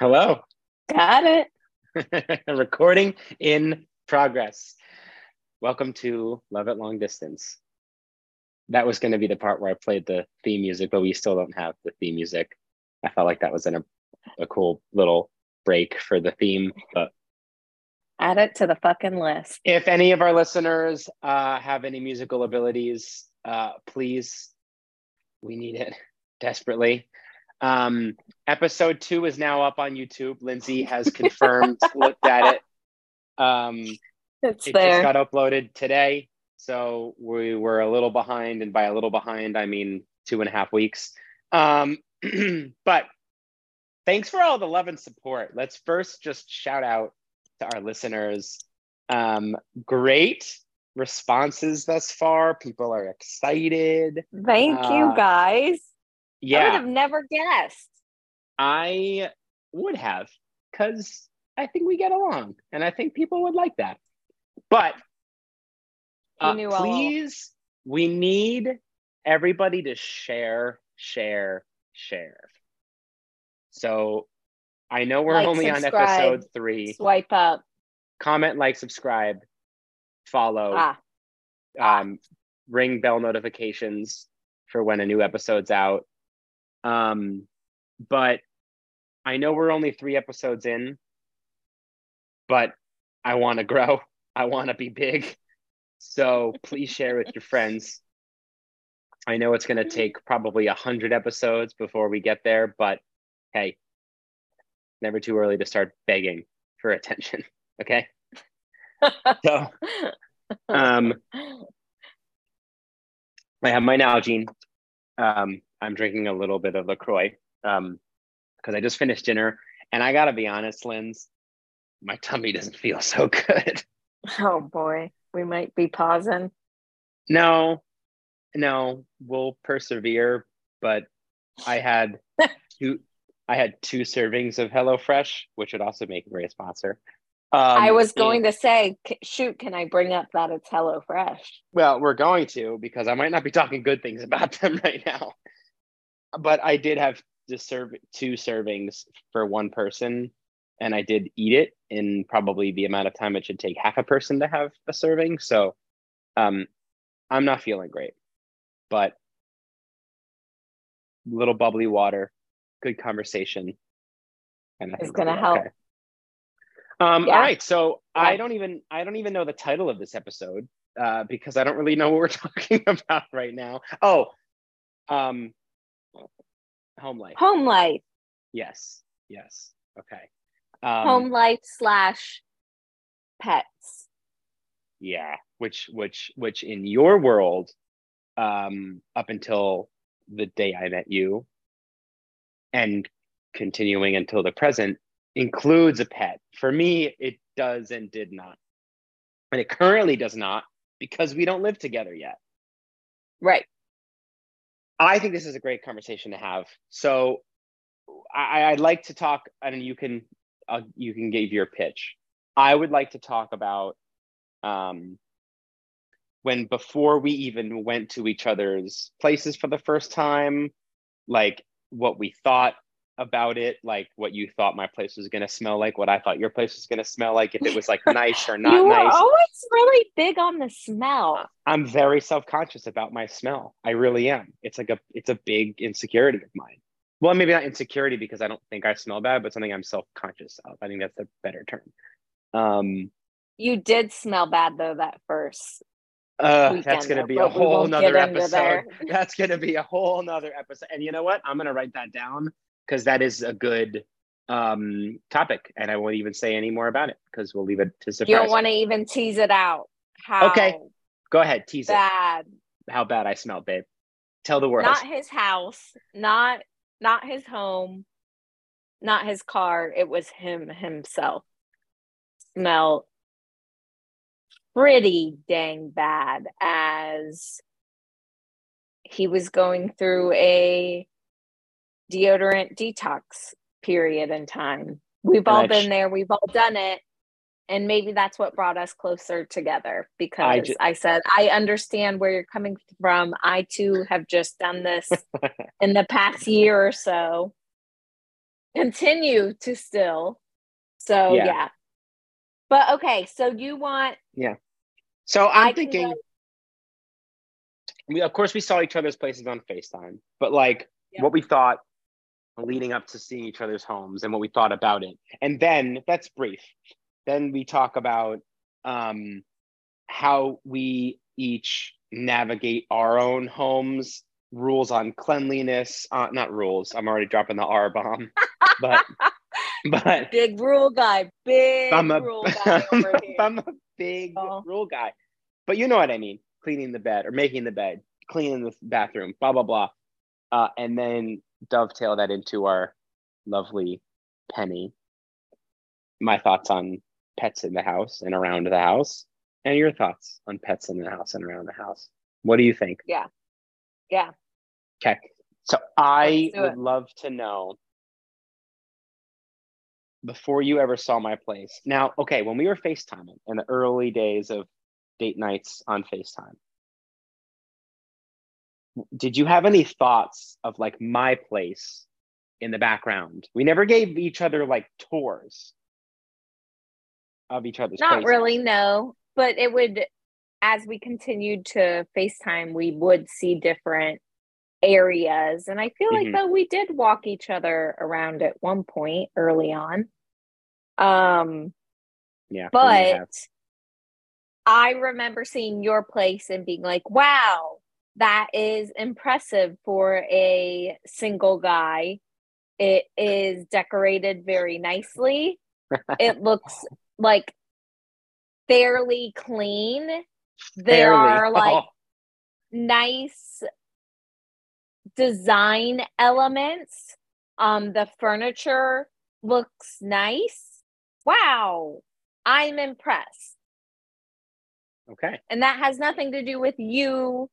Hello. Got it. Recording in progress. Welcome to Love at Long Distance. That was going to be the part where I played the theme music, but we still don't have the theme music. I felt like that was in a, a cool little break for the theme. But Add it to the fucking list. if any of our listeners uh, have any musical abilities, uh, please, we need it desperately. Um, episode two is now up on YouTube. Lindsay has confirmed, looked at it. Um, It's it there. just got uploaded today so we were a little behind and by a little behind i mean two and a half weeks um, but thanks for all the love and support let's first just shout out to our listeners um, great responses thus far people are excited Thank you, guys. Yeah. I would have never guessed. I would have because i think we get along and i think people would like that but Uh, knew all please, we need everybody to share, share, share. So I know we're Like, only on episode three. Swipe up. Comment, like, subscribe, follow, Ah, ah. um, ring bell notifications for when a new episode's out. Um, but I know we're only three episodes in, but I want to grow. I want to be big. So please share with your friends. I know it's going to take probably a hundred episodes before we get there, but hey, never too early to start begging for attention. Okay. So um, I have my Nalgene. Um, I'm drinking a little bit of LaCroix um, because I just finished dinner. And I got to be honest, Linz, my tummy doesn't feel so good. oh boy, we might be pausing. No, no, we'll persevere. But I had two, I had two servings of HelloFresh, which would also make a great sponsor. Um, I was going and- to say, shoot, can I bring up that it's Hello Fresh? Well, we're going to because I might not be talking good things about them right now. But I did have to serve two servings for one person, and I did eat it in probably the amount of time it should take half a person to have a serving. So, um, I'm not feeling great, but little bubbly water, good conversation, and I Is gonna help. okay. Um, Yeah. All right, so I don't even I don't even know the title of this episode uh, because I don't really know what we're talking about right now. Oh, um, home life. Home life, Yes, yes. Okay. Um, home life slash pets. Yeah, which which which in your world, um, up until the day I met you, and continuing until the present, includes a pet. For me, it does and did not, and it currently does not because we don't live together yet. Right. I think this is a great conversation to have. So, I, I'd like to talk, and you can uh, you can give your pitch. I would like to talk about um, when before we even went to each other's places for the first time, like what we thought about it, like what you thought my place was going to smell like, what I thought your place was going to smell like, if it was like nice or not nice. you were always really big on the smell. I'm very self-conscious about my smell. I really am. It's like a it's a big insecurity of mine. Well, maybe not insecurity because I don't think I smell bad, but something I'm self-conscious of. I think that's a better term. Um You did smell bad though that first. uh, that's gonna be a whole nother episode. That's gonna be a whole nother episode. And you know what? I'm gonna write that down because that is a good um topic, and I won't even say any more about it because we'll leave it to surprise. You don't want to even tease it out. How Okay. Go ahead, tease bad. it. How bad I smell, babe. Tell the world. Not his house, not not his home, not his car. It was him himself. Smell pretty dang bad as he was going through a deodorant detox period in time. We've all I been there, we've all done it. And maybe that's what brought us closer together because ju- I said, I understand where you're coming from. I too have just done this in the past year or so. continue to still. So Yeah. yeah. But okay, so you want Yeah. So I'm I thinking, go- we of course we saw each other's places on FaceTime, but like what we thought leading up to seeing each other's homes and what we thought about it. And then that's brief. Then we talk about um, how we each navigate our own homes, rules on cleanliness, uh, not rules. I'm already dropping the R bomb, but but big rule guy, big I'm a, rule guy over here. I'm a big Oh. rule guy. But you know what I mean. Cleaning the bed or making the bed, cleaning the bathroom, blah, blah, blah. Uh, and then dovetail that into our lovely penny. My thoughts on pets in the house and around the house, and your thoughts on pets in the house and around the house. What do you think? Yeah. Yeah. Okay. So I would love to know before you ever saw my place. Now, okay, when we were FaceTiming in the early days of date nights on FaceTime, did you have any thoughts of like my place in the background? We never gave each other like tours of each other's Not places. really, no. But it would, as we continued to FaceTime, we would see different areas. And I feel like though we did walk each other around at one point early on. Um, Yeah. we may have. but I remember seeing your place and being like, wow, that is impressive for a single guy. It is decorated very nicely. it looks like fairly clean. There Barely. are like Oh, nice design elements. Um, the furniture looks nice. Wow, I'm impressed. okay. And that has nothing to do with you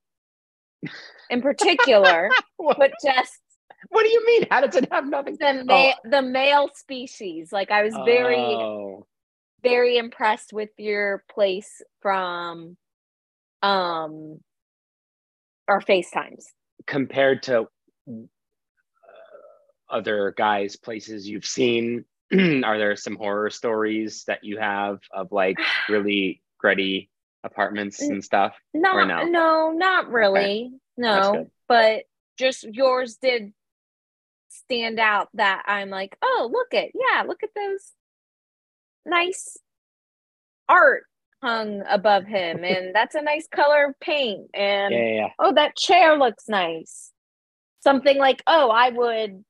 in particular, but just what do you mean? How does it have nothing? the ma- the male species. Like I was very Oh. very impressed with your place from um our FaceTimes. compared to uh, other guys places you've seen are there some horror stories that you have of like really gritty apartments and stuff Not no? no, not really. That's No, but just yours did stand out that I'm like, oh, look at yeah, look at those nice art hung above him, and that's a nice color of paint, and yeah, yeah, yeah. oh, that chair looks nice. Something like, oh, I would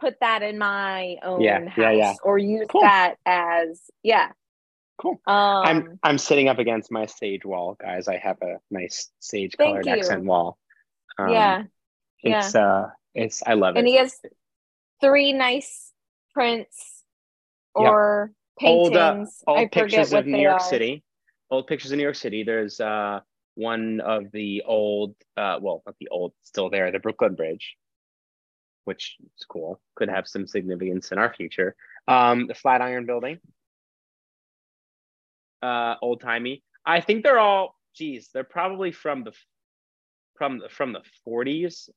put that in my own house or use Cool. that as yeah. Cool. Um, i'm i'm sitting up against my sage wall guys. I have a nice sage colored accent wall. Um, yeah, it's uh it's i love and it. And he has three nice prints Yep. or old uh, paintings. old pictures of new york are. city. Old pictures of new york city. There's uh one of the old uh well not the old still there the brooklyn bridge which is cool. Could have some significance in our future. Um the flatiron building uh old timey i think they're all geez they're probably from the from the from the 40s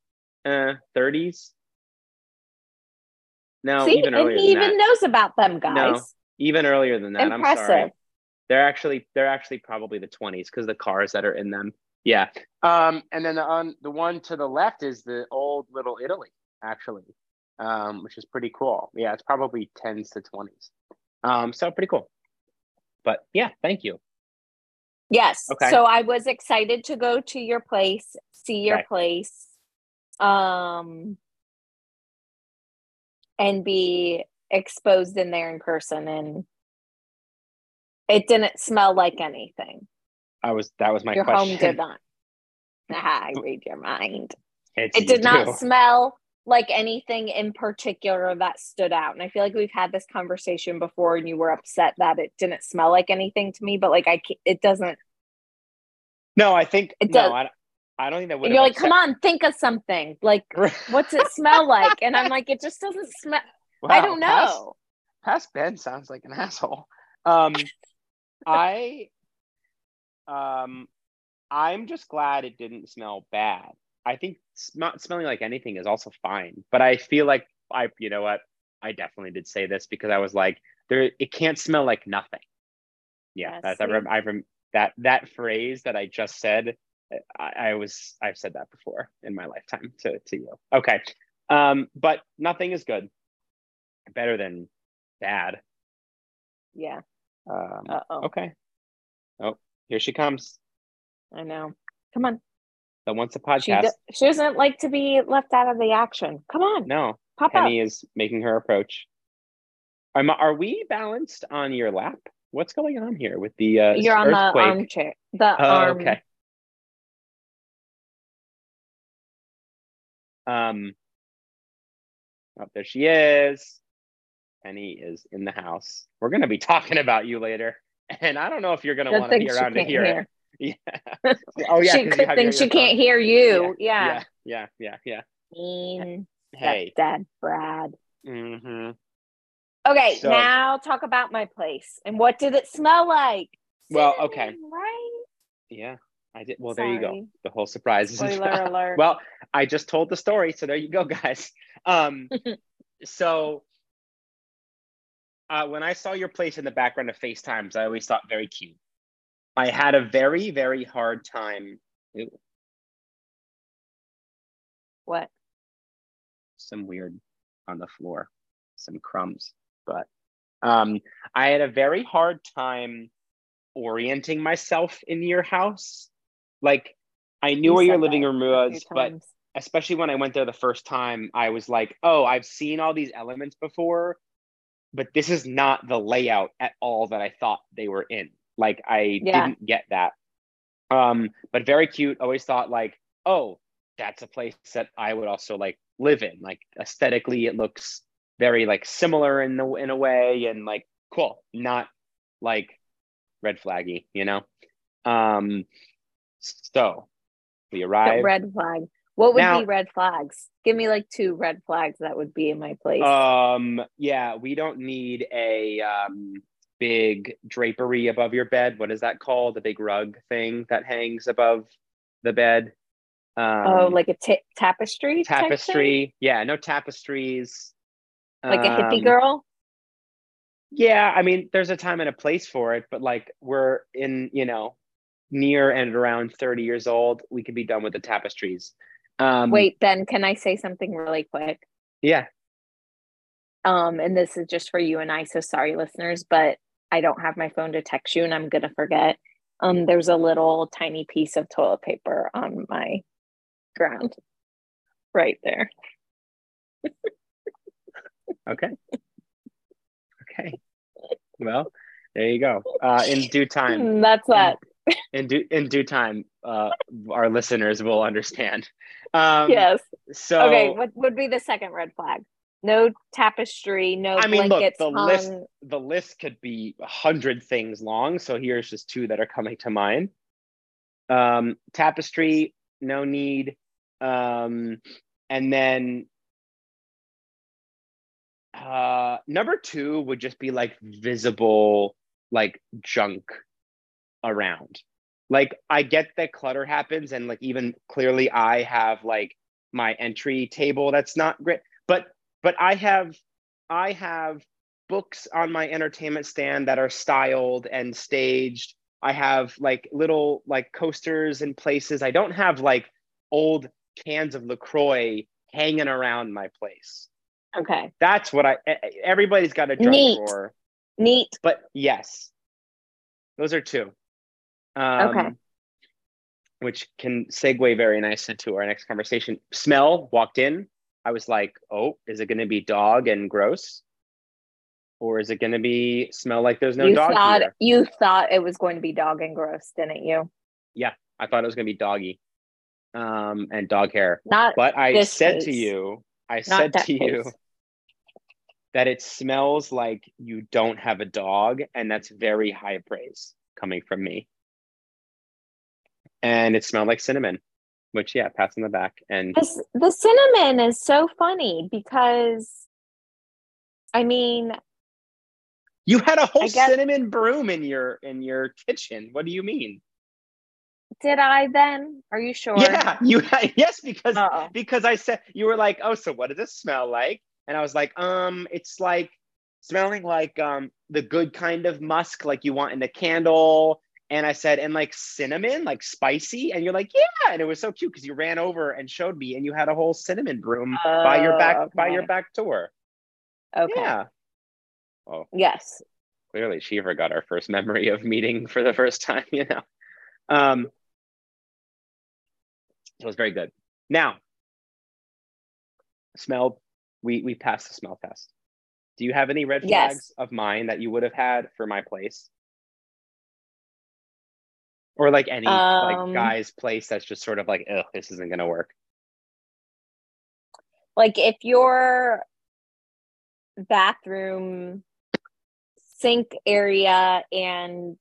uh 30s no See, even and he than even that. knows about them guys. No. even earlier than that. I'm Impressive. sorry they're actually they're actually probably the 20s because the cars that are in them. Yeah. Um and then the on the one to the left is the old little italy actually um which is pretty cool. Yeah it's probably 10s to 20s um so pretty cool but yeah thank you Yes. Okay. So I was excited to go to your place, see your place, um, and be exposed in there in person. And it didn't smell like anything. i was that was my your question home did not. I read your mind. It's- It you did not smell like anything in particular that stood out. And I feel like we've had this conversation before, and you were upset that it didn't smell like anything to me. But like, I, it doesn't. no i think It no does- I, I don't think that would you're like, come on, think of something. Like, what's it smell like? And I'm like, it just doesn't smell. I don't know. past ben sounds like an asshole um i um i'm just glad it didn't smell bad i think not smelling like anything is also fine but i feel like i you know what I definitely did say this because I was like, there, it can't smell like nothing. Yeah, Yes, that's I, I rem- that that phrase that I just said. I, I was I've said that before in my lifetime to to you. Okay, um, but nothing is good. Better than bad. Yeah. Um, okay. Oh, here she comes. I know. Come on. The once a She podcast. do- she doesn't like to be left out of the action. Come on. no, Pop Penny up. is making her approach. Am, are we balanced on your lap? What's going on here with the uh, You're on the earthquake? armchair. The Oh, arm. okay. Um. Oh, there she is. Penny is in the house. We're gonna be talking about you later, and I don't know if you're gonna want to be around to hear, hear. it. Yeah. Oh yeah. she 'cause you could have think she can't hear you. Yeah. Yeah. Yeah. Yeah. Yeah. Mean. Hey. Dad, Brad. hmm Okay, So- now talk about my place. And what did it smell like? Well, okay. Right? Yeah. I did. Well, there you go. The whole surprise Spoiler alert. well i just told the story so there you go guys um so uh, when i saw your place in the background of facetimes i always thought very cute i had a very very hard time Ew, what? some weird on the floor some crumbs but um i had a very hard time orienting myself in your house like i knew You where your living room was but times. especially when I went there the first time, I was like, oh, I've seen all these elements before, but this is not the layout at all that I thought they were in. Like I Yeah. didn't get that. Um, but very cute. Always thought like, oh, that's a place that I would also like live in. Like aesthetically, it looks very like similar in the in a way, and like cool, not like red flaggy, you know. Um, so we But arrived. red flag. What would Now- be red flags? Give me like two red flags that would be in my place. Um, yeah, we don't need a um big drapery above your bed. What is that called? The big rug thing that hangs above the bed. Um, oh, like a ta- tapestry? tapestry. Yeah, no tapestries. Like a hippie Um, girl? Yeah, I mean, there's a time and a place for it, but like we're in, you know, near and around 30 years old, we could be done with the tapestries. Um, Wait, Ben, can I say something really quick? yeah, Um, and this is just for you and I, so sorry, listeners, but I don't have my phone to text you and I'm gonna forget. Um, there's a little tiny piece of toilet paper on my ground right there. Okay. Okay. Well, there you go. Uh, in due time, That's that. in due in due time, uh, our listeners will understand. Um, yes. So okay, what would be the second red flag? No tapestry, no I mean, look, the hung. list the list could be a hundred things long. So here's just two that are coming to mind. Um, tapestry, no need. Um, and then uh, number two would just be like visible, like junk around. Like I get that clutter happens, and like even clearly I have like my entry table that's not great, but but I have I have books on my entertainment stand that are styled and staged. I have like little like coasters in places. I don't have like old cans of LaCroix hanging around my place. Okay. That's what I everybody's got a junk Neat. drawer. Neat. But yes. Those are two. Um, Okay. Which can segue very nice into our next conversation. Smell walked in. I was like, oh, is it going to be dog and gross? Or is it going to be smell like there's no you dog thought here? you thought it was going to be dog and gross, didn't you? Yeah, I thought it was going to be doggy um, and dog hair. Not But I said to you, I not said to you that it smells like you don't have a dog. And that's very high praise coming from me. And it smelled like cinnamon, which, yeah, pats on the back. And This, the cinnamon is so funny because, I mean, you had a whole guess- cinnamon broom in your in your kitchen. What do you mean? did I then? Are you sure? Yeah, you had, yes, because Uh-oh. because I said you were like, oh, so what does it smell like? And I was like, um, it's like smelling like um the good kind of musk, like you want in a candle. And I said, and like cinnamon, like spicy. And you're like, yeah. And it was so cute because you ran over and showed me, and you had a whole cinnamon broom by your back Oh, by your back door. Okay. Yeah. Oh, Yes. clearly she forgot our first memory of meeting for the first time, you know. Um it was very good. Now, smell, we we passed the smell test. Do you have any red Yes. flags of mine that you would have had for my place? Or like any like Um, guy's place that's just sort of like, oh, this isn't gonna work. Like if your bathroom sink area and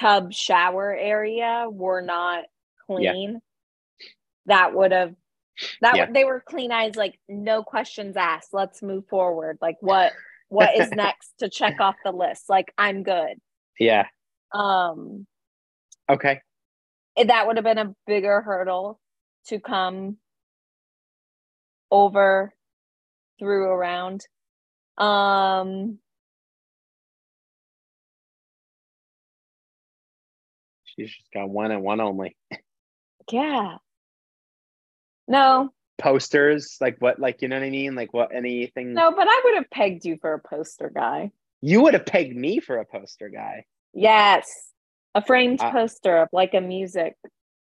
tub shower area were not clean, that would have that Yeah. they were clean eyes like no questions asked. Let's move forward. Like what what is next to check off the list? Like I'm good. Yeah. Um Okay. that would have been a bigger hurdle to come over through around um She's just got one and one only. yeah no Posters, like what, like you know what I mean? Like what anything no but i would have pegged you for a poster guy you would have pegged me for a poster guy. Yes a framed Uh, poster of like a music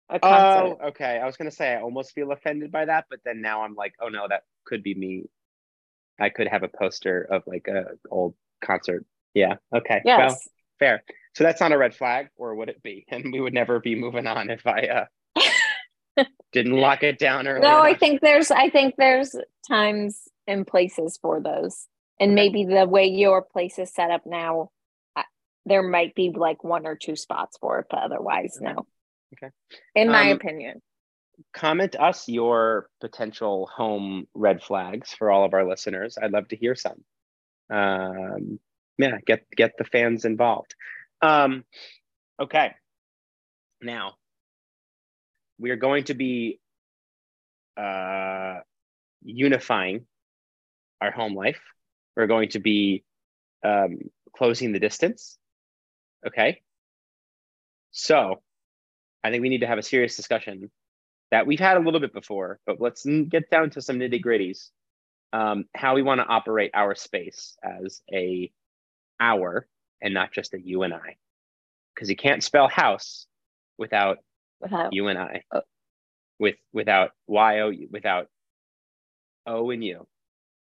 a concert Oh, okay. I was gonna say I almost feel offended by that, but then now I'm like, oh no, that could be me. I could have a poster of like a old concert. Yeah. Okay. yes Well, fair. So that's not a red flag, or would it be? And we would never be moving on if I uh didn't lock it down early. no i think there's i think there's times and places for those and maybe the way your place is set up now there might be like one or two spots for it but otherwise Okay. no Okay. in my Um, opinion comment us your potential home red flags for all of our listeners. I'd love to hear some. Um, yeah, get get the fans involved. Um, okay, now we are going to be uh, unifying our home life. We're going to be um, closing the distance. Okay, so I think we need to have a serious discussion that we've had a little bit before, but let's get down to some nitty gritties. Um, how we want to operate our space as a our and not just a you and I, because you can't spell house without without you and I, Oh. with without y o without o and you,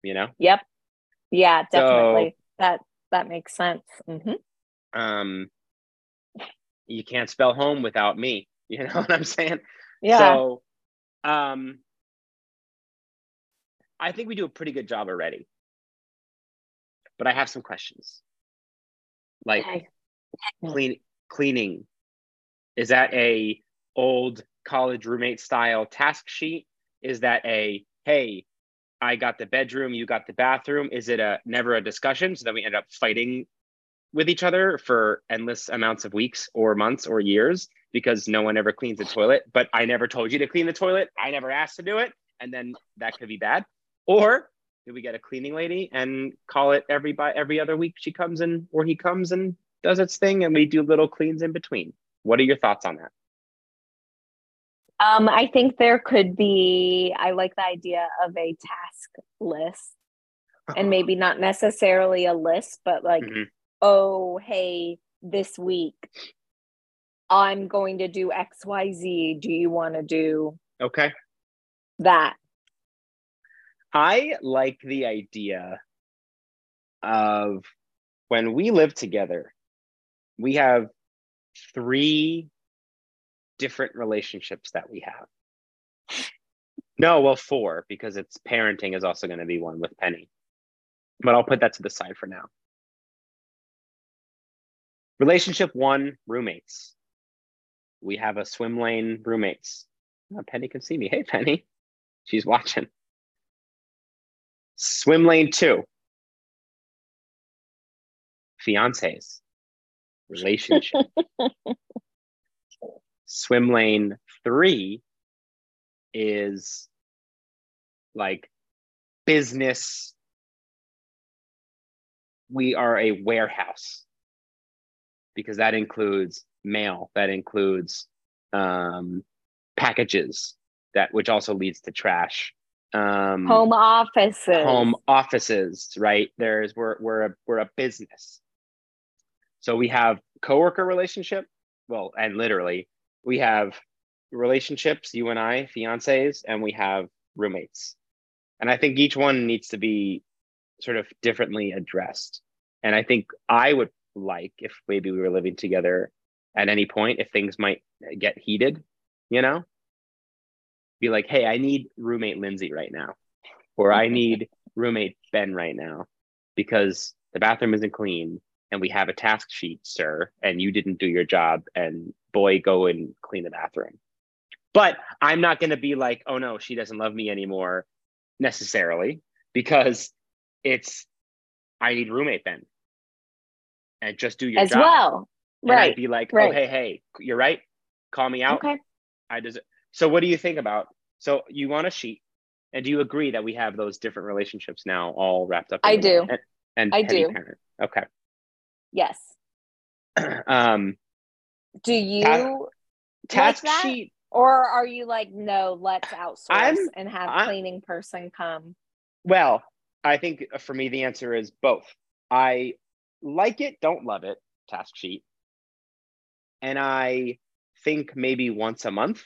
you know. Yep. Yeah, So- definitely. that that makes sense. hmm Um, you can't spell home without me. You know what I'm saying? Yeah. So, um, I think we do a pretty good job already. But I have some questions. Like Okay. clean cleaning. Is that a old college roommate style task sheet? Is that a hey, I got the bedroom, you got the bathroom? Is it a never a discussion? So then we end up fighting with each other for endless amounts of weeks or months or years because no one ever cleans the toilet. But I never told you to clean the toilet. I never asked to do it. And then that could be bad. Or do we get a cleaning lady and call it every by every other week she comes in or he comes and does its thing and we do little cleans in between? What are your thoughts on that? Um, I think there could be, I like the idea of a task list and maybe not necessarily a list, but like, Mhm. Oh, hey, this week I'm going to do XYZ. Do you want to do Okay. that? I like the idea of when we live together, we have three different relationships that we have. No, well, four, because it's parenting is also going to be one with Penny. But I'll put that to the side for now. Relationship one roommates. We have a swim lane roommates. Oh, Penny can see me. Hey, Penny. She's watching. Swim lane two. Fiancés. Relationship. Swim lane three is like business. We are a warehouse because that includes mail, that includes um, packages, that which also leads to trash. Um, Home offices. home offices, right? There's we're we're a we're a business. So we have coworker relationship, well, and literally we have relationships, you and I, fiancés, and we have roommates. And I think each one needs to be sort of differently addressed. And I think I would like if maybe we were living together at any point, if things might get heated, you know, be like, hey, I need roommate Lindsay right now, or I need roommate Ben right now because the bathroom isn't clean and we have a task sheet, sir, and you didn't do your job. And boy, go and clean the bathroom. But I'm not going to be like, oh no, she doesn't love me anymore necessarily because it's, I need roommate Ben. And just do your as job. well. And I'd Right. be like, right. oh, hey, hey, you're right. Call me out. Okay. I deserve. So what do you think about? So you want a sheet, and do you agree that we have those different relationships now all wrapped up? I do. one? And, and I do. parent. Okay. Yes. um, Do you Ta- task that? sheet. or are you like no, let's outsource I'm- and have I- cleaning person come? Well, I think for me the answer is both. I like it, don't love it. Task sheet, and I think maybe once a month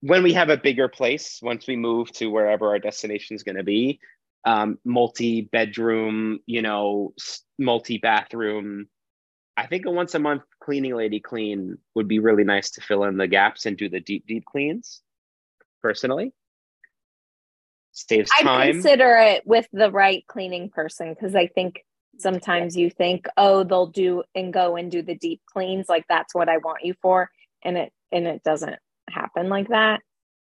when we have a bigger place once we move to wherever our destination is going to be um, multi bedroom you know multi bathroom i think a once a month cleaning lady clean would be really nice to fill in the gaps and do the deep deep cleans personally saves time. I consider it with the right cleaning person because I think sometimes you think, oh, they'll do and go and do the deep cleans, like that's what I want you for, and it and it doesn't happen like that.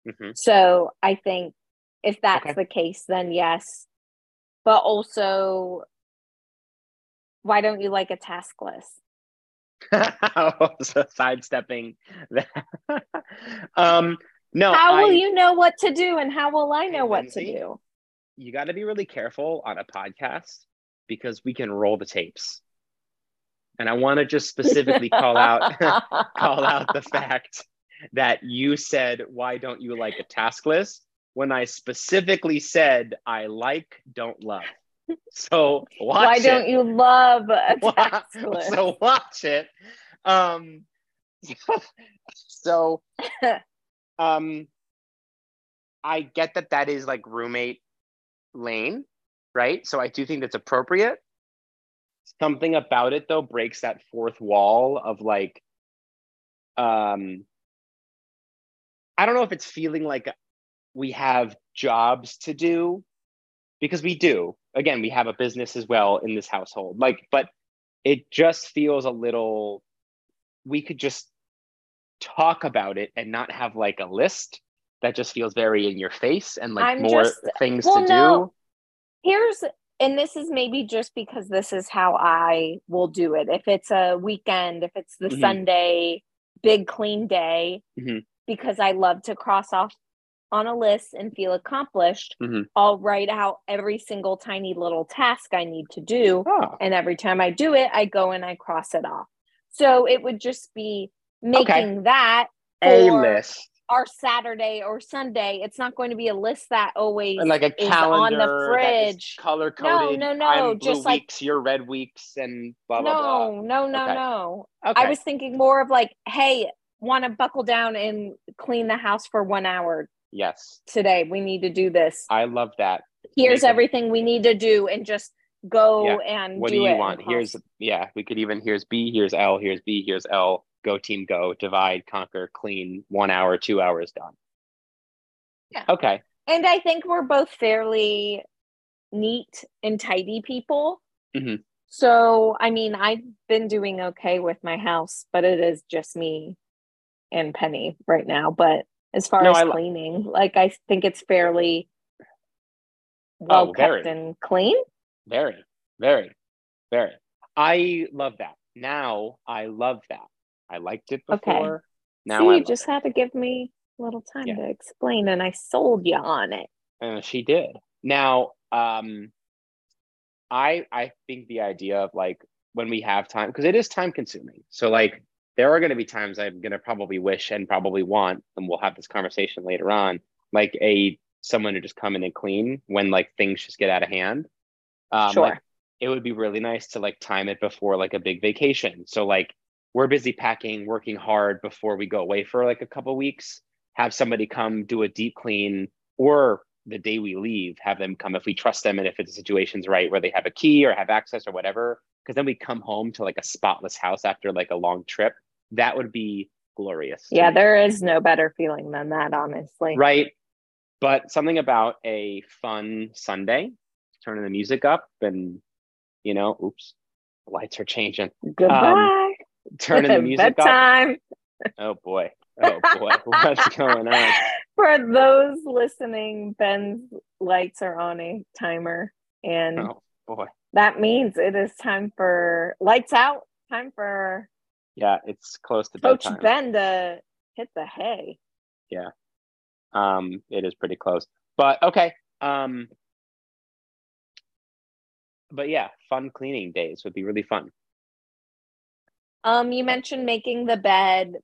Mhm. So I think if that's Okay. the case, then yes. But also, why don't you like a task list? so sidestepping that um no how will I- you know what to do, and how will I know what to do? you got to be really careful on a podcast because we can roll the tapes. And I want to just specifically call out call out the fact that you said why don't you like a task list when I specifically said I like don't love. So watch Why it. don't you love a task list? so watch it. Um, so, um, I get that that is like roommate lane, right? So I do think that's appropriate. Something about it though breaks that fourth wall of like, um, I don't know if it's feeling like we have jobs to do because we do. Again, we have a business as well in this household. Like, but it just feels a little we could just talk about it and not have like a list that just feels very in your face and like I'm more just- things well, to no. Here's and this is maybe just because this is how I will do it. If it's a weekend, if it's the Mhm. Sunday big clean day, Mhm. because I love to cross off on a list and feel accomplished, Mhm. I'll write out every single tiny little task I need to do. Oh, And every time I do it, I go and I cross it off. So it would just be making that a list our Saturday or Sunday. It's not going to be a list that always and like a calendar on the fridge. color coded. no, no, I'm blue just like- weeks, your red weeks, and blah blah no, no, no, Okay. no. Okay. I was thinking more of like, hey, want to buckle down and clean the house for one hour yes, today. We need to do this. I love that. Here's make everything we need to do, and just go Yeah. and What do do you it want? Here's yeah, we could even here's B, here's L, here's B, here's L. Go team, go divide, conquer, clean. One hour, two hours done. Yeah. Okay. And I think we're both fairly neat and tidy people. Mhm. So, I mean, I've been doing okay with my house, but it is just me and Penny right now. But as far No, as I li- cleaning, like I think it's fairly well Oh, very. kept and clean. Very, very, very. I love that. Now I love that. I liked it Okay. before. Now so I you just it. had to give me a little time Yeah. to explain, and I sold you on it. And she did. Now, um, I I think the idea of like when we have time because it is time consuming. So like there are going to be times I'm going to probably wish and probably want, and we'll have this conversation later on, like a someone to just come in and clean when like things just get out of hand. Um, Sure. Like, it would be really nice to like time it before like a big vacation. So like we're busy packing, working hard before we go away for like a couple weeks. Have somebody come do a deep clean, or the day we leave, have them come if we trust them and if the situation's right, where they have a key or have access or whatever. Because then we come home to like a spotless house after like a long trip. That would be glorious. Yeah, there is no better feeling than that, honestly. right but something about a fun sunday turning the music up and you know oops the lights are changing Goodbye. Um, turning the music Bedtime. oh boy oh boy what's going on For those listening, Ben's lights are on a timer, and oh boy that means it is time for lights out. Time for yeah it's close to Coach bedtime Ben to hit the hay. Yeah. Um it is pretty close but okay um but yeah fun cleaning days would be really fun Um, you mentioned making the bed.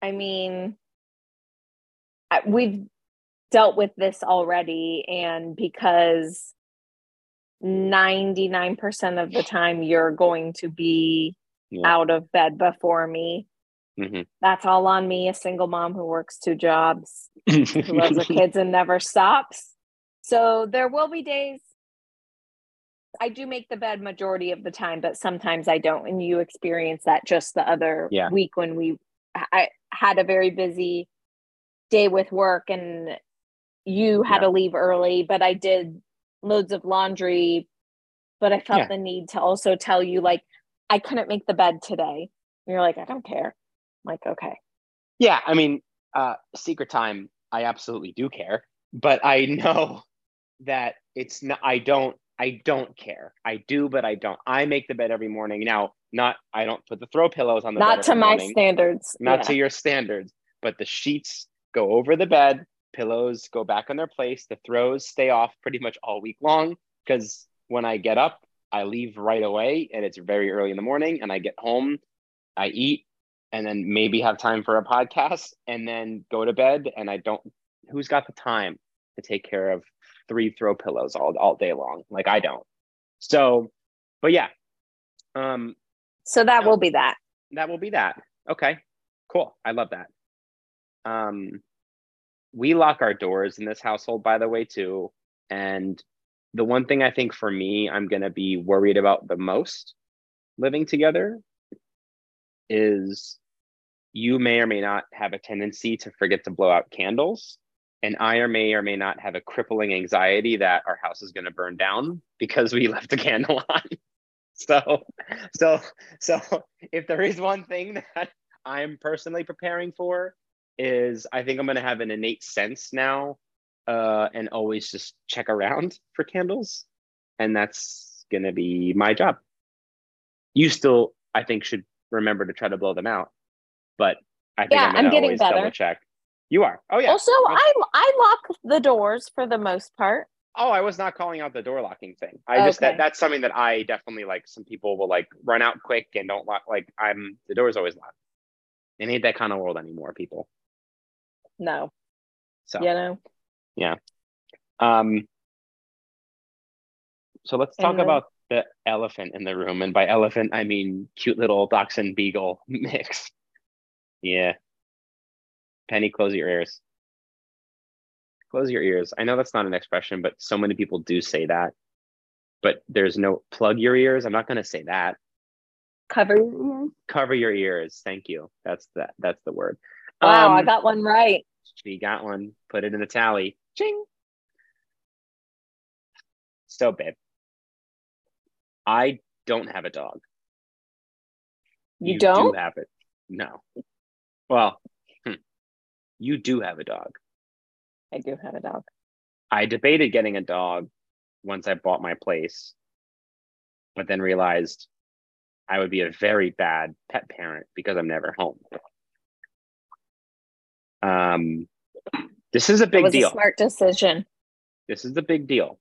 I mean, we've dealt with this already, and because 99% of the time you're going to be Yeah. out of bed before me, hmm that's all on me, a single mom who works two jobs, who loves her kids and never stops. So there will be days I do make the bed majority of the time, but sometimes I don't. And you experience that just the other Yeah. week when we I had a very busy day with work and you had Yeah. to leave early, but I did loads of laundry. But I felt Yeah. the need to also tell you like I couldn't make the bed today. And you're like, I don't care. I'm like, okay. Yeah, I mean, uh, secret time, I absolutely do care, but I know that it's not, I don't, I don't care. I do, but I don't. I make the bed every morning. Now, not, I don't put the throw pillows on the bed Not to my morning, standards. not yeah. to your standards, but the sheets go over the bed, pillows go back on their place, the throws stay off pretty much all week long because when I get up, I leave right away and it's very early in the morning and I get home, I eat and then maybe have time for a podcast and then go to bed and I don't who's got the time to take care of three throw pillows all, all day long like I don't. So, but yeah. Um So that will be that. that will be that. Okay, cool. I love that. Um, we lock our doors in this household, by the way, too. And the one thing I think for me, I'm going to be worried about the most living together is you may or may not have a tendency to forget to blow out candles. And I or may or may not have a crippling anxiety that our house is going to burn down because we left a candle on. So, so, so if there is one thing that I'm personally preparing for, is I think I'm going to have an innate sense now, uh, and always just check around for candles, and that's going to be my job. You still, I think, should remember to try to blow them out, but I think Yeah, I'm, I'm getting always better. double check. You are. Oh yeah. Also, I I lock the doors for the most part. Oh, I was not calling out the door locking thing. I just that that's something that I definitely like. Some people will like run out quick and don't lock. Like I'm the door's always locked. It ain't that kind of world anymore, people. No, So you know. Yeah. Um, so let's talk then- about the elephant in the room, and by elephant I mean cute little dachshund beagle mix. Yeah, Penny, close your ears. Close your ears. I know that's not an expression, but so many people do say that. But there's no plug your ears. I'm not going to say that. Cover. Your ears. Cover your ears. Thank you. That's that. That's the word. Wow, I Um, got one right. She got one. Put it in the tally. Ching. So, babe, I don't have a dog. You, do don't? have it. No. Well. You do have a dog. I do have a dog. I debated getting a dog once I bought my place, but then realized I would be a very bad pet parent because I'm never home. Um, this is a big deal. a smart decision. this is the big deal.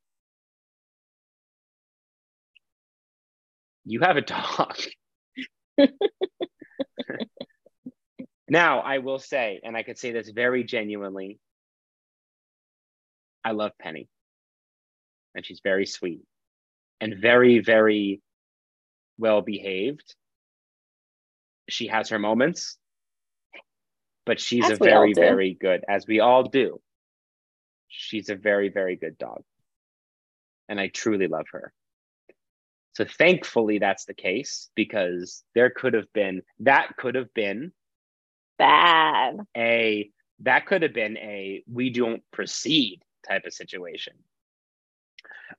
You have a dog. now, I will say, and I could say this very genuinely I love Penny. And she's very sweet and very, very well behaved. She has her moments, but she's As a very, very good, as we all do. She's a very, very good dog. And I truly love her. So thankfully, that's the case because there could have been, that could have been Bad. a, that could have been a we don't proceed type of situation.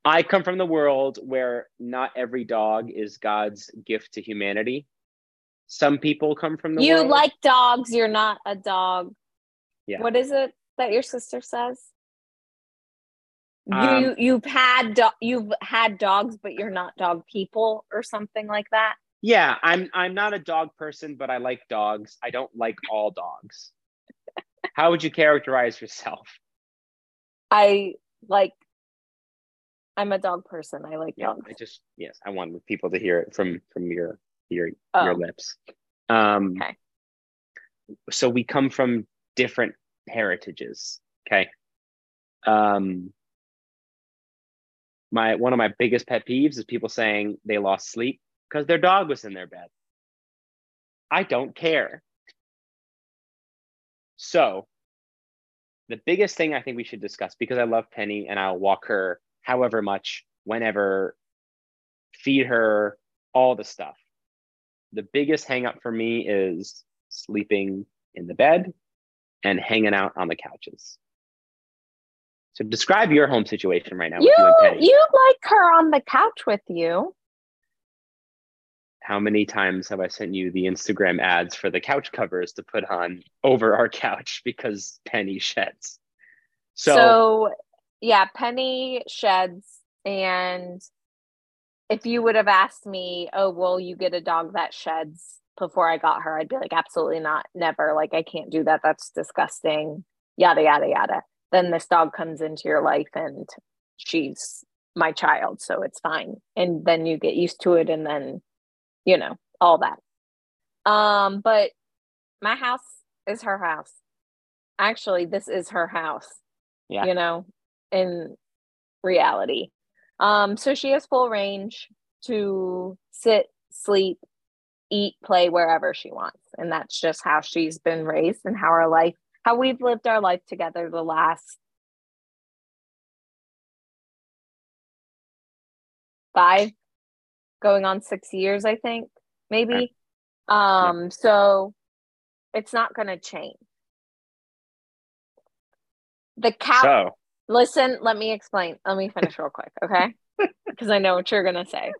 I come from the world where not every dog is God's gift to humanity. Some people come from the You world. like dogs, you're not a dog. Yeah. What is it that your sister says? Um, you you've had do- you've had dogs, but you're not dog people, or something like that. Yeah, I'm I'm not a dog person, but I like dogs. I don't like all dogs. How would you characterize yourself? I like. I'm a dog person. I like Yeah, dogs. I just yes, I wanted people to hear it from from your your Oh. your lips. Um Okay. so we come from different heritages, okay? Um my one of my biggest pet peeves is people saying they lost sleep because their dog was in their bed. I don't care. So, the biggest thing I think we should discuss because I love Penny and I'll walk her however much, whenever, feed her, all the stuff. The biggest hang up for me is sleeping in the bed and hanging out on the couches. So, describe your home situation right now You with you and Penny. you like her on the couch with you. How many times have I sent you the Instagram ads for the couch covers to put on over our couch because Penny sheds? So, So, yeah, Penny sheds, and if you would have asked me, "Oh, will you get a dog that sheds?" before I got her, I'd be like, "Absolutely not, never. Like, I can't do that. That's disgusting." Yada yada yada. Then this dog comes into your life, and she's my child, so it's fine. And then you get used to it, and then, you know, all that. Um, but my house is her house. Actually, this is her house Yeah. you know, in reality. Um, so she has full range to sit, sleep, eat, play wherever she wants. And that's just how she's been raised and how our life, how we've lived our life together the last five, going on six years, I think, maybe. Um, so it's not gonna change. The couch so Listen, let me explain. Let me finish real quick, okay? Because I know what you're going to say.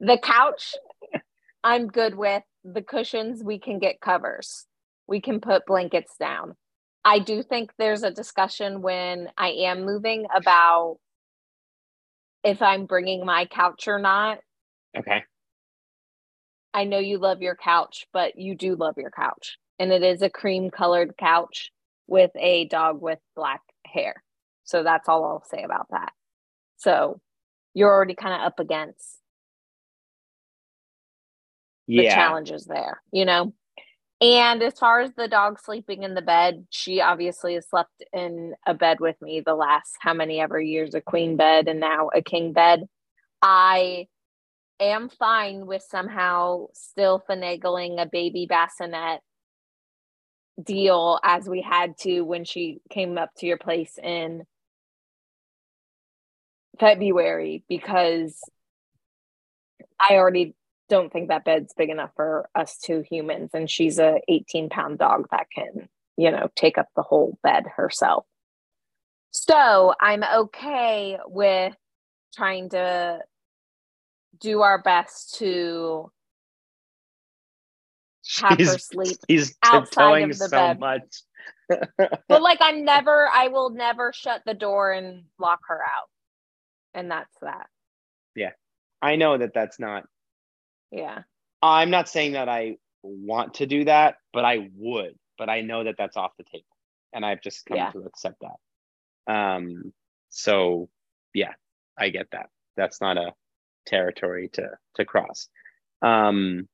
The couch, I'm good with. The cushions, we can get covers. We can put blankets down. I do think there's a discussion when I am moving about if I'm bringing my couch or not. Okay. I know you love your couch, but you do love your couch. And it is a cream colored couch with a dog with black hair. So that's all I'll say about that. So you're already kind of up against the Yeah. challenges there, you know? And as far as the dog sleeping in the bed, she obviously has slept in a bed with me the last how many ever years, a queen bed and now a king bed. I am fine with somehow still finagling a baby bassinet deal as we had to when she came up to your place in February because I already don't think that bed's big enough for us two humans and she's a 18 pound dog that can you know take up the whole bed herself. So i'm okay with trying to do our best to have her sleep He's outside of the so bed. much. but like i'm never i will never shut the door and lock her out and that's that Yeah. I know that that's not. yeah I'm not saying that I want to do that, but I would. But I know that that's off the table, and I've just come Yeah. to accept that. Um, so yeah, I get that. That's not a territory to to cross. Um,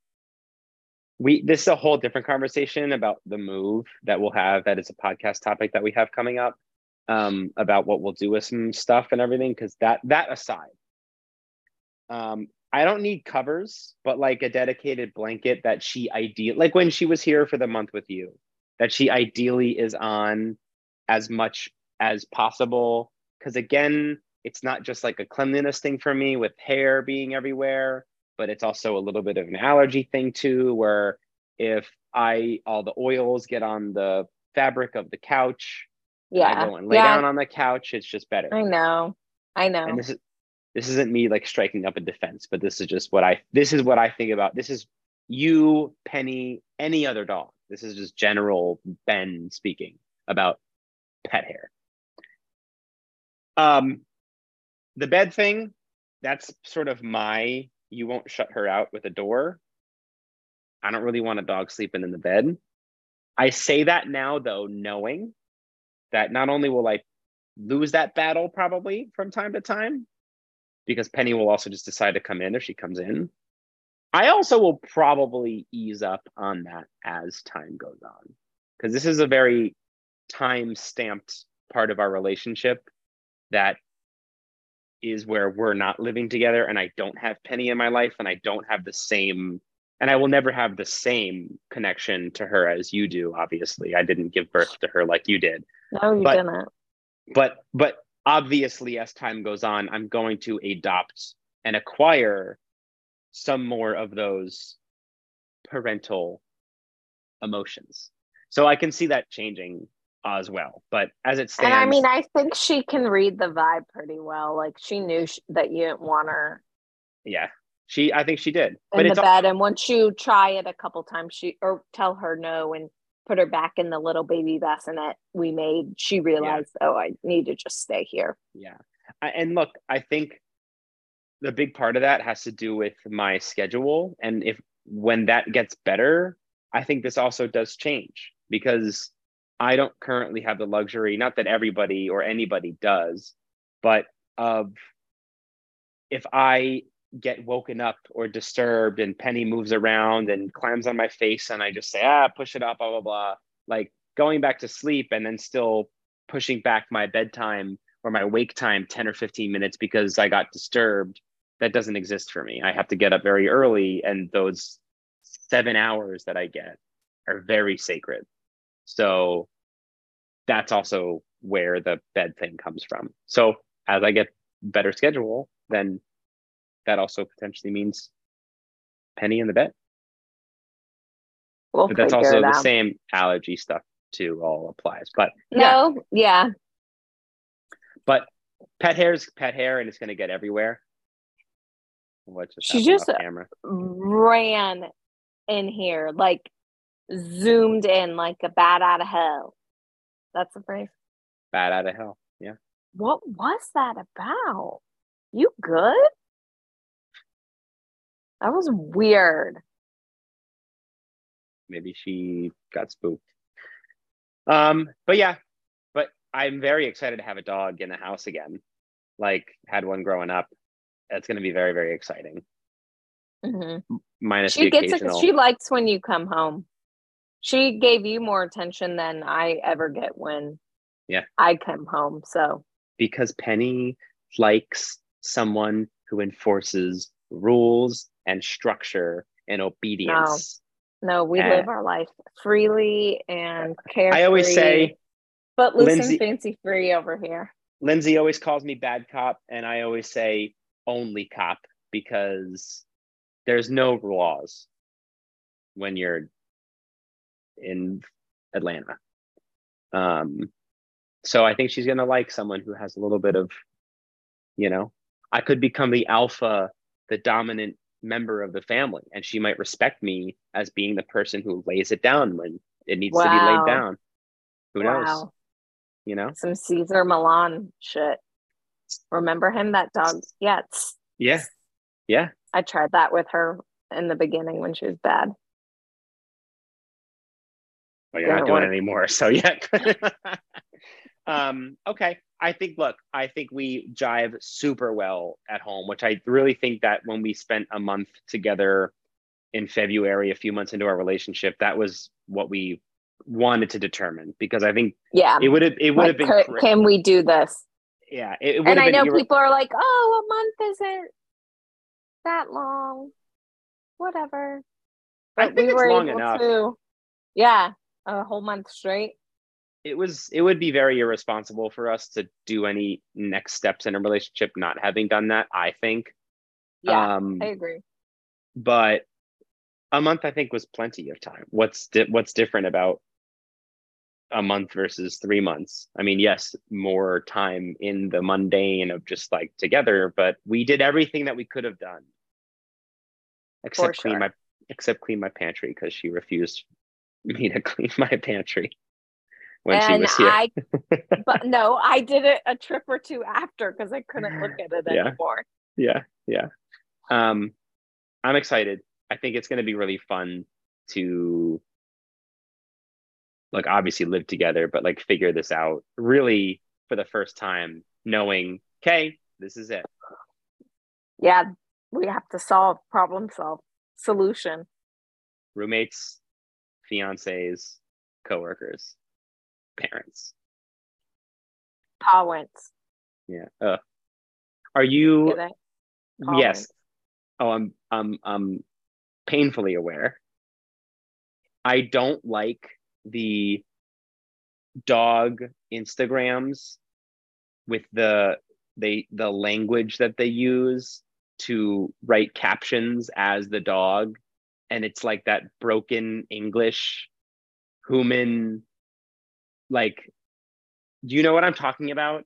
we this is a whole different conversation about the move that we'll have. That is a podcast topic that we have coming up um, about what we'll do with some stuff and everything. Because that that aside, um, I don't need covers, but like a dedicated blanket that she ideal like when she was here for the month with you, that she ideally is on as much as possible. Because again, it's not just like a cleanliness thing for me with hair being everywhere, but it's also a little bit of an allergy thing too, where if I all the oils get on the fabric of the couch, Yeah. I go and lay yeah. down on the couch, it's just better. I know. I know. And this is this isn't me like striking up a defense, but this is just what I this is what I think about. This is you, Penny, any other dog. This is just general Ben speaking about pet hair. Um the bed thing, that's sort of my you won't shut her out with a door. I don't really want a dog sleeping in the bed. I say that now though, knowing that not only will I lose that battle probably from time to time, because Penny will also just decide to come in if she comes in. I also will probably ease up on that as time goes on, because this is a very time stamped part of our relationship that is where we're not living together and I don't have Penny in my life and I don't have the same and I will never have the same connection to her as you do obviously. I didn't give birth to her like you did. no, you but- didn't. But but obviously as time goes on I'm going to adopt and acquire some more of those parental emotions. So I can see that changing as well. But as it stands And I mean, I think she can read the vibe pretty well. Like she knew sh- that you didn't want her yeah, she I think she did. in But the it's bed, and once you try it a couple times, she or tell her no and put her back in the little baby bassinet we made. She realized, oh, I need to just stay here. Yeah. I, and look, I think the big part of that has to do with my schedule. And if when that gets better, I think this also does change because I don't currently have the luxury, not that everybody or anybody does, but of if I get woken up or disturbed and Penny moves around and climbs on my face and I just say, ah, push it up, blah, blah, blah. Like going back to sleep and then still pushing back my bedtime or my wake time 10 or 15 minutes because I got disturbed, that doesn't exist for me. I have to get up very early, and those seven hours that I get are very sacred. So that's also where the bed thing comes from. So as I get better schedule, then that also potentially means penny in the bed. We'll But that's also it the same allergy stuff too all applies. But No, yeah. but pet hair is pet hair and it's gonna get everywhere. What just She just- ran in here, like zoomed in like a bat out of hell. That's the phrase. Bat out of hell. Yeah. What was that about? You good? That was weird. maybe she got spooked. Um, but yeah, but I'm very excited to have a dog in the house again. Like had one growing up. That's going to be very very exciting. Mhm. Minus She gets it. She likes when you come home. She gave you more attention than I ever get when Yeah. I come home. So because Penny likes someone who enforces rules and structure and obedience. no, we Uh, live our life freely and carefree. I always say but loose Lindsay- and fancy free over here. Lindsay always calls me bad cop, and I always say only cop because there's no laws when you're in Atlanta. Um, so I think she's gonna like someone who has a little bit of, you know, I could become the alpha, the dominant member of the family, and she might respect me as being the person who lays it down when it needs to be laid down. Who knows? You know? Some Cesar Millan shit. Remember him? That dog. It's, Yeah. Yeah. I tried that with her in the beginning when she was bad. Well, you're not doing it anymore. So yeah. um, okay. I think, look, I think we jive super well at home, which I really think that when we spent a month together in February, a few months into our relationship, that was what we wanted to determine because I think Yeah. it would have it would have Like, been could- can we do this? yeah it, it And I know irre- people are like, oh, a month isn't that long. Whatever. I think we it's were long able enough. to, yeah, a whole month straight. it was it would be very irresponsible for us to do any next steps in a relationship not having done that i think. Yeah, um I agree. but a month i think was plenty of time. What's di- what's different about a month versus three months? I mean yes more time in the mundane of just like together but we did everything that we could have done. Except clean my except clean my pantry because she refused me to clean my pantry when she was here I, but no, I did it a trip or two after because I couldn't look at it Yeah. anymore. yeah yeah um i'm excited i think it's going to be really fun to like obviously live together but like figure this out really for the first time knowing okay this is it Yeah, we have to solve, problem solve, solution. roommates fiancés coworkers parents. Parents. yeah. Uh, are you yes. Oh i'm i'm i'm painfully aware. I don't like the dog instagrams with the they the language that they use to write captions as the dog and it's like that broken english human like do you know what i'm talking about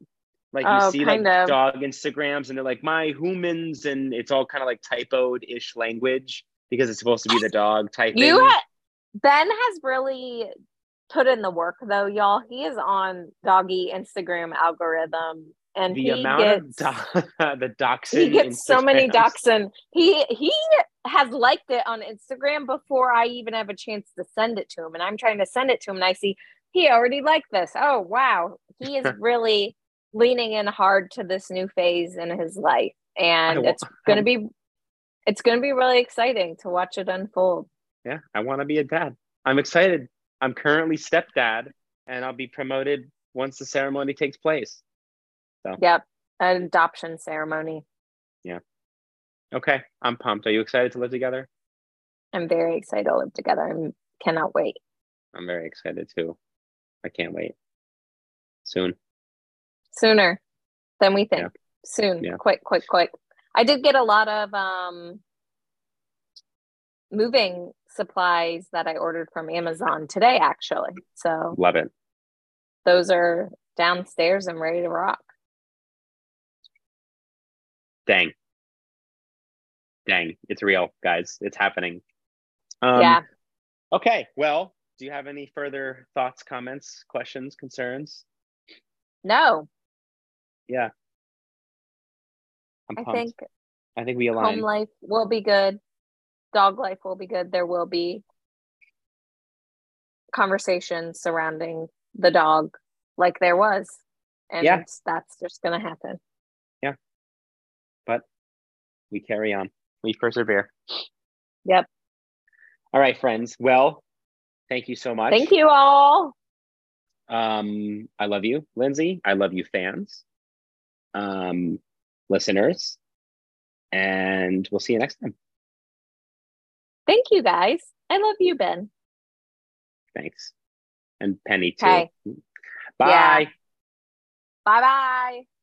like you Oh, see like of. dog instagrams and they're like my humans and it's all kind of like typoed ish language because it's supposed to be the dog typing You ha- Ben has really put in the work though, y'all. He is on doggy Instagram algorithm and the he amount gets of do- the dachshund he gets so many Instagrams. dachshund. He he has liked it on Instagram before I even have a chance to send it to him. And I'm trying to send it to him and I see he already liked this. Oh wow. He is really leaning in hard to this new phase in his life. And wa- it's gonna be it's gonna be really exciting to watch it unfold. yeah i want to be a dad i'm excited i'm currently stepdad and i'll be promoted once the ceremony takes place Yep. An adoption ceremony. Yeah. Okay i'm pumped are you excited to live together I'm very excited to live together I cannot wait. i'm very excited too i can't wait soon Sooner than we think. Yeah. Soon. Yeah. Quick, quick, quick. I did get a lot of um moving supplies that I ordered from Amazon today actually. So love it those are downstairs and ready to rock. Dang dang it's real guys it's happening um, yeah. okay well do you have any further thoughts comments questions concerns No, yeah i'm I think i think we align home life will be good. Dog life will be good. There will be conversations surrounding the dog like there was. And Yeah. that's just going to happen. We carry on we persevere Yep. all right friends well thank you so much Thank you all. um i love you lindsay i love you fans um listeners and we'll see you next time Thank you guys. I love you, Ben. thanks and penny too Okay. bye Bye bye.